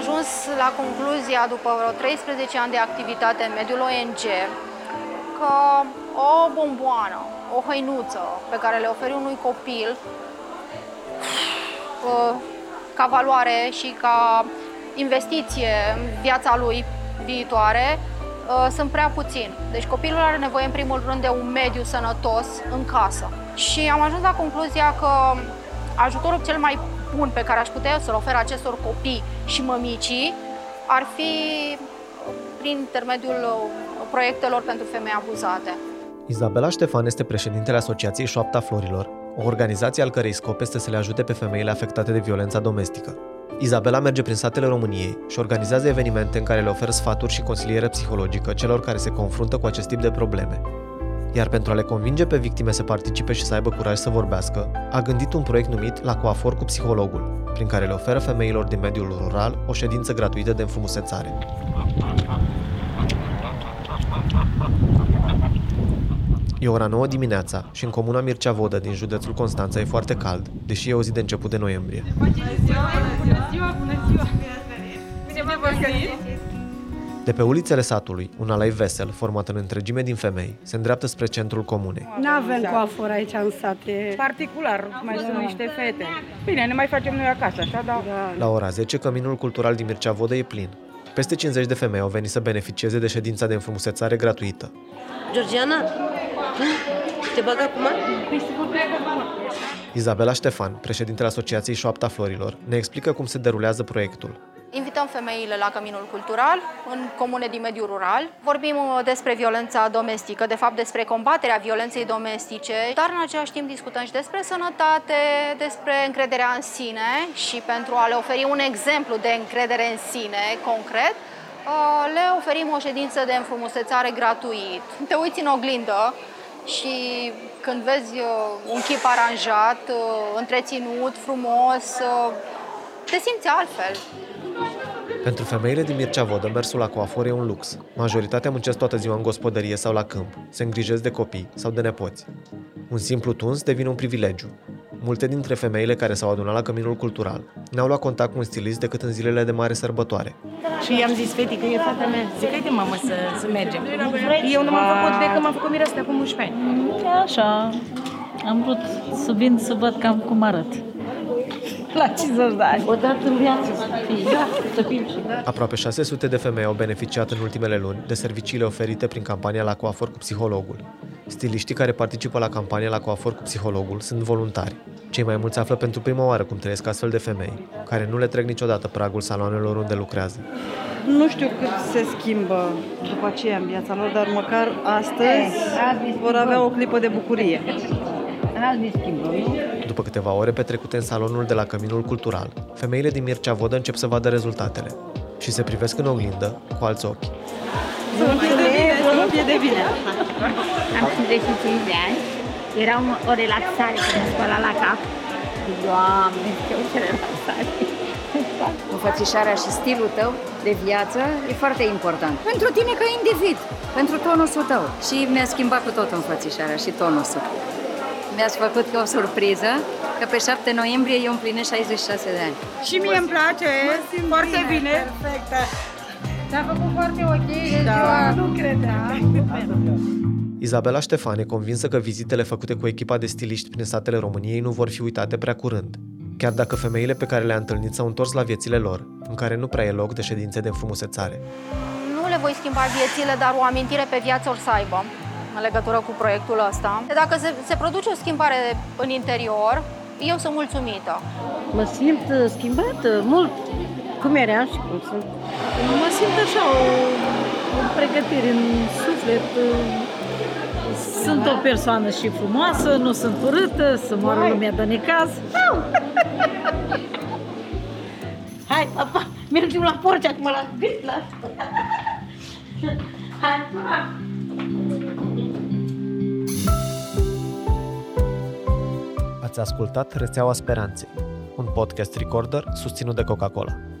ajuns la concluzia, după vreo 13 ani de activitate în mediul ONG, că o bomboană, o hăinuță pe care le oferi unui copil uh, ca valoare și ca investiție în viața lui viitoare, uh, sunt prea puțini. Deci copilul are nevoie în primul rând de un mediu sănătos în casă. Și am ajuns la concluzia că ajutorul cel mai bun pe care aș putea să-l ofer acestor copii și mămicii ar fi prin intermediul proiectelor pentru femei abuzate. Izabela Ștefan este președintele Asociației Șoapta Florilor, o organizație al cărei scop este să le ajute pe femeile afectate de violența domestică. Izabela merge prin satele României și organizează evenimente în care le oferă sfaturi și consiliere psihologică celor care se confruntă cu acest tip de probleme, iar pentru a le convinge pe victime să participe și să aibă curaj să vorbească, a gândit un proiect numit La Coafor cu Psihologul, prin care le oferă femeilor din mediul rural o ședință gratuită de înfrumusețare. E ora 9 dimineața și în comuna Mircea Vodă din județul Constanța e foarte cald, deși e o zi de început de noiembrie. Bună ziua! Bună ziua! Bună ziua! Bine v-am de pe ulițele satului, un alai vesel, format în întregime din femei, se îndreaptă spre centrul comunei. Nu avem coafor aici în sat, e... Particular, mai da. sunt niște fete. Bine, ne mai facem noi acasă, așa, dar... Da. La ora 10, căminul cultural din Mircea Vodă e plin. Peste 50 de femei au venit să beneficieze de ședința de înfrumusețare gratuită. Georgiana, te bag acum? Păi Izabela Ștefan, președintele Asociației Șoapta Florilor, ne explică cum se derulează proiectul. Invităm femeile la Căminul Cultural, în comune din mediul rural. Vorbim uh, despre violența domestică, de fapt despre combaterea violenței domestice, dar în același timp discutăm și despre sănătate, despre încrederea în sine și pentru a le oferi un exemplu de încredere în sine concret, uh, le oferim o ședință de înfrumusețare gratuit. Te uiți în oglindă și când vezi uh, un chip aranjat, întreținut, frumos, te simți altfel. Pentru femeile din Mircea Vodă, mersul la coafor e un lux. Majoritatea muncesc toată ziua în gospodărie sau la câmp, se îngrijesc de copii sau de nepoți. Un simplu tuns devine un privilegiu. Multe dintre femeile care s-au adunat la căminul cultural n-au luat contact cu un stilist decât în zilele de mare sărbătoare. Și i-am zis fetii că e fata mea. Zic, haide mamă să, să mergem. Eu nu m-am făcut de când m-am făcut mireasă acum 11 ani. Așa, am vrut să vin să văd cam cum arăt la 50 de ani. Odată în viață să fii, da, să fim și da. Aproape 600 de femei au beneficiat în ultimele luni de serviciile oferite prin campania La Coafor cu Psihologul. Stiliștii care participă la campania La Coafor cu Psihologul sunt voluntari. Cei mai mulți află pentru prima oară cum trăiesc astfel de femei, care nu le trec niciodată pragul saloanelor unde lucrează. Nu știu cât se schimbă după aceea în viața lor, dar măcar astăzi vor avea o clipă de bucurie azi ne schimbăm, nu? După câteva ore petrecute în salonul de la Căminul Cultural, femeile din Mircea Vodă încep să vadă rezultatele și se privesc în oglindă cu alți ochi. Să fie de bine, să fie de bine. Am 55 de ani, era o relaxare când am spălat la cap. Doamne, ce relaxare! Înfățișarea și stilul tău de viață e foarte important. Pentru tine ca individ. Pentru tonusul tău. Și mi-a schimbat cu tot înfățișarea și tonusul mi-ați făcut o surpriză că pe 7 noiembrie eu împlinesc 66 de ani. Și mie îmi place, foarte bine. bine. Perfectă. Te-a făcut foarte ok, da, nu credeam. Izabela Ștefan e convinsă că vizitele făcute cu echipa de stiliști prin statele României nu vor fi uitate prea curând, chiar dacă femeile pe care le-a întâlnit s-au întors la viețile lor, în care nu prea e loc de ședințe de înfrumusețare. Nu le voi schimba viețile, dar o amintire pe viață or să aibă în legătură cu proiectul ăsta. Dacă se, se produce o schimbare în interior, eu sunt mulțumită. Mă simt uh, schimbată mult. Cum era și cum sunt? Mă simt așa, o, o pregătire în suflet. Sunt o persoană și frumoasă, nu sunt urâtă, să moară lumea de necaz. Hai, papa, mergem la porci acum la gât, la... Hai, Ați ascultat Rețeaua Speranței, un podcast recorder susținut de Coca-Cola.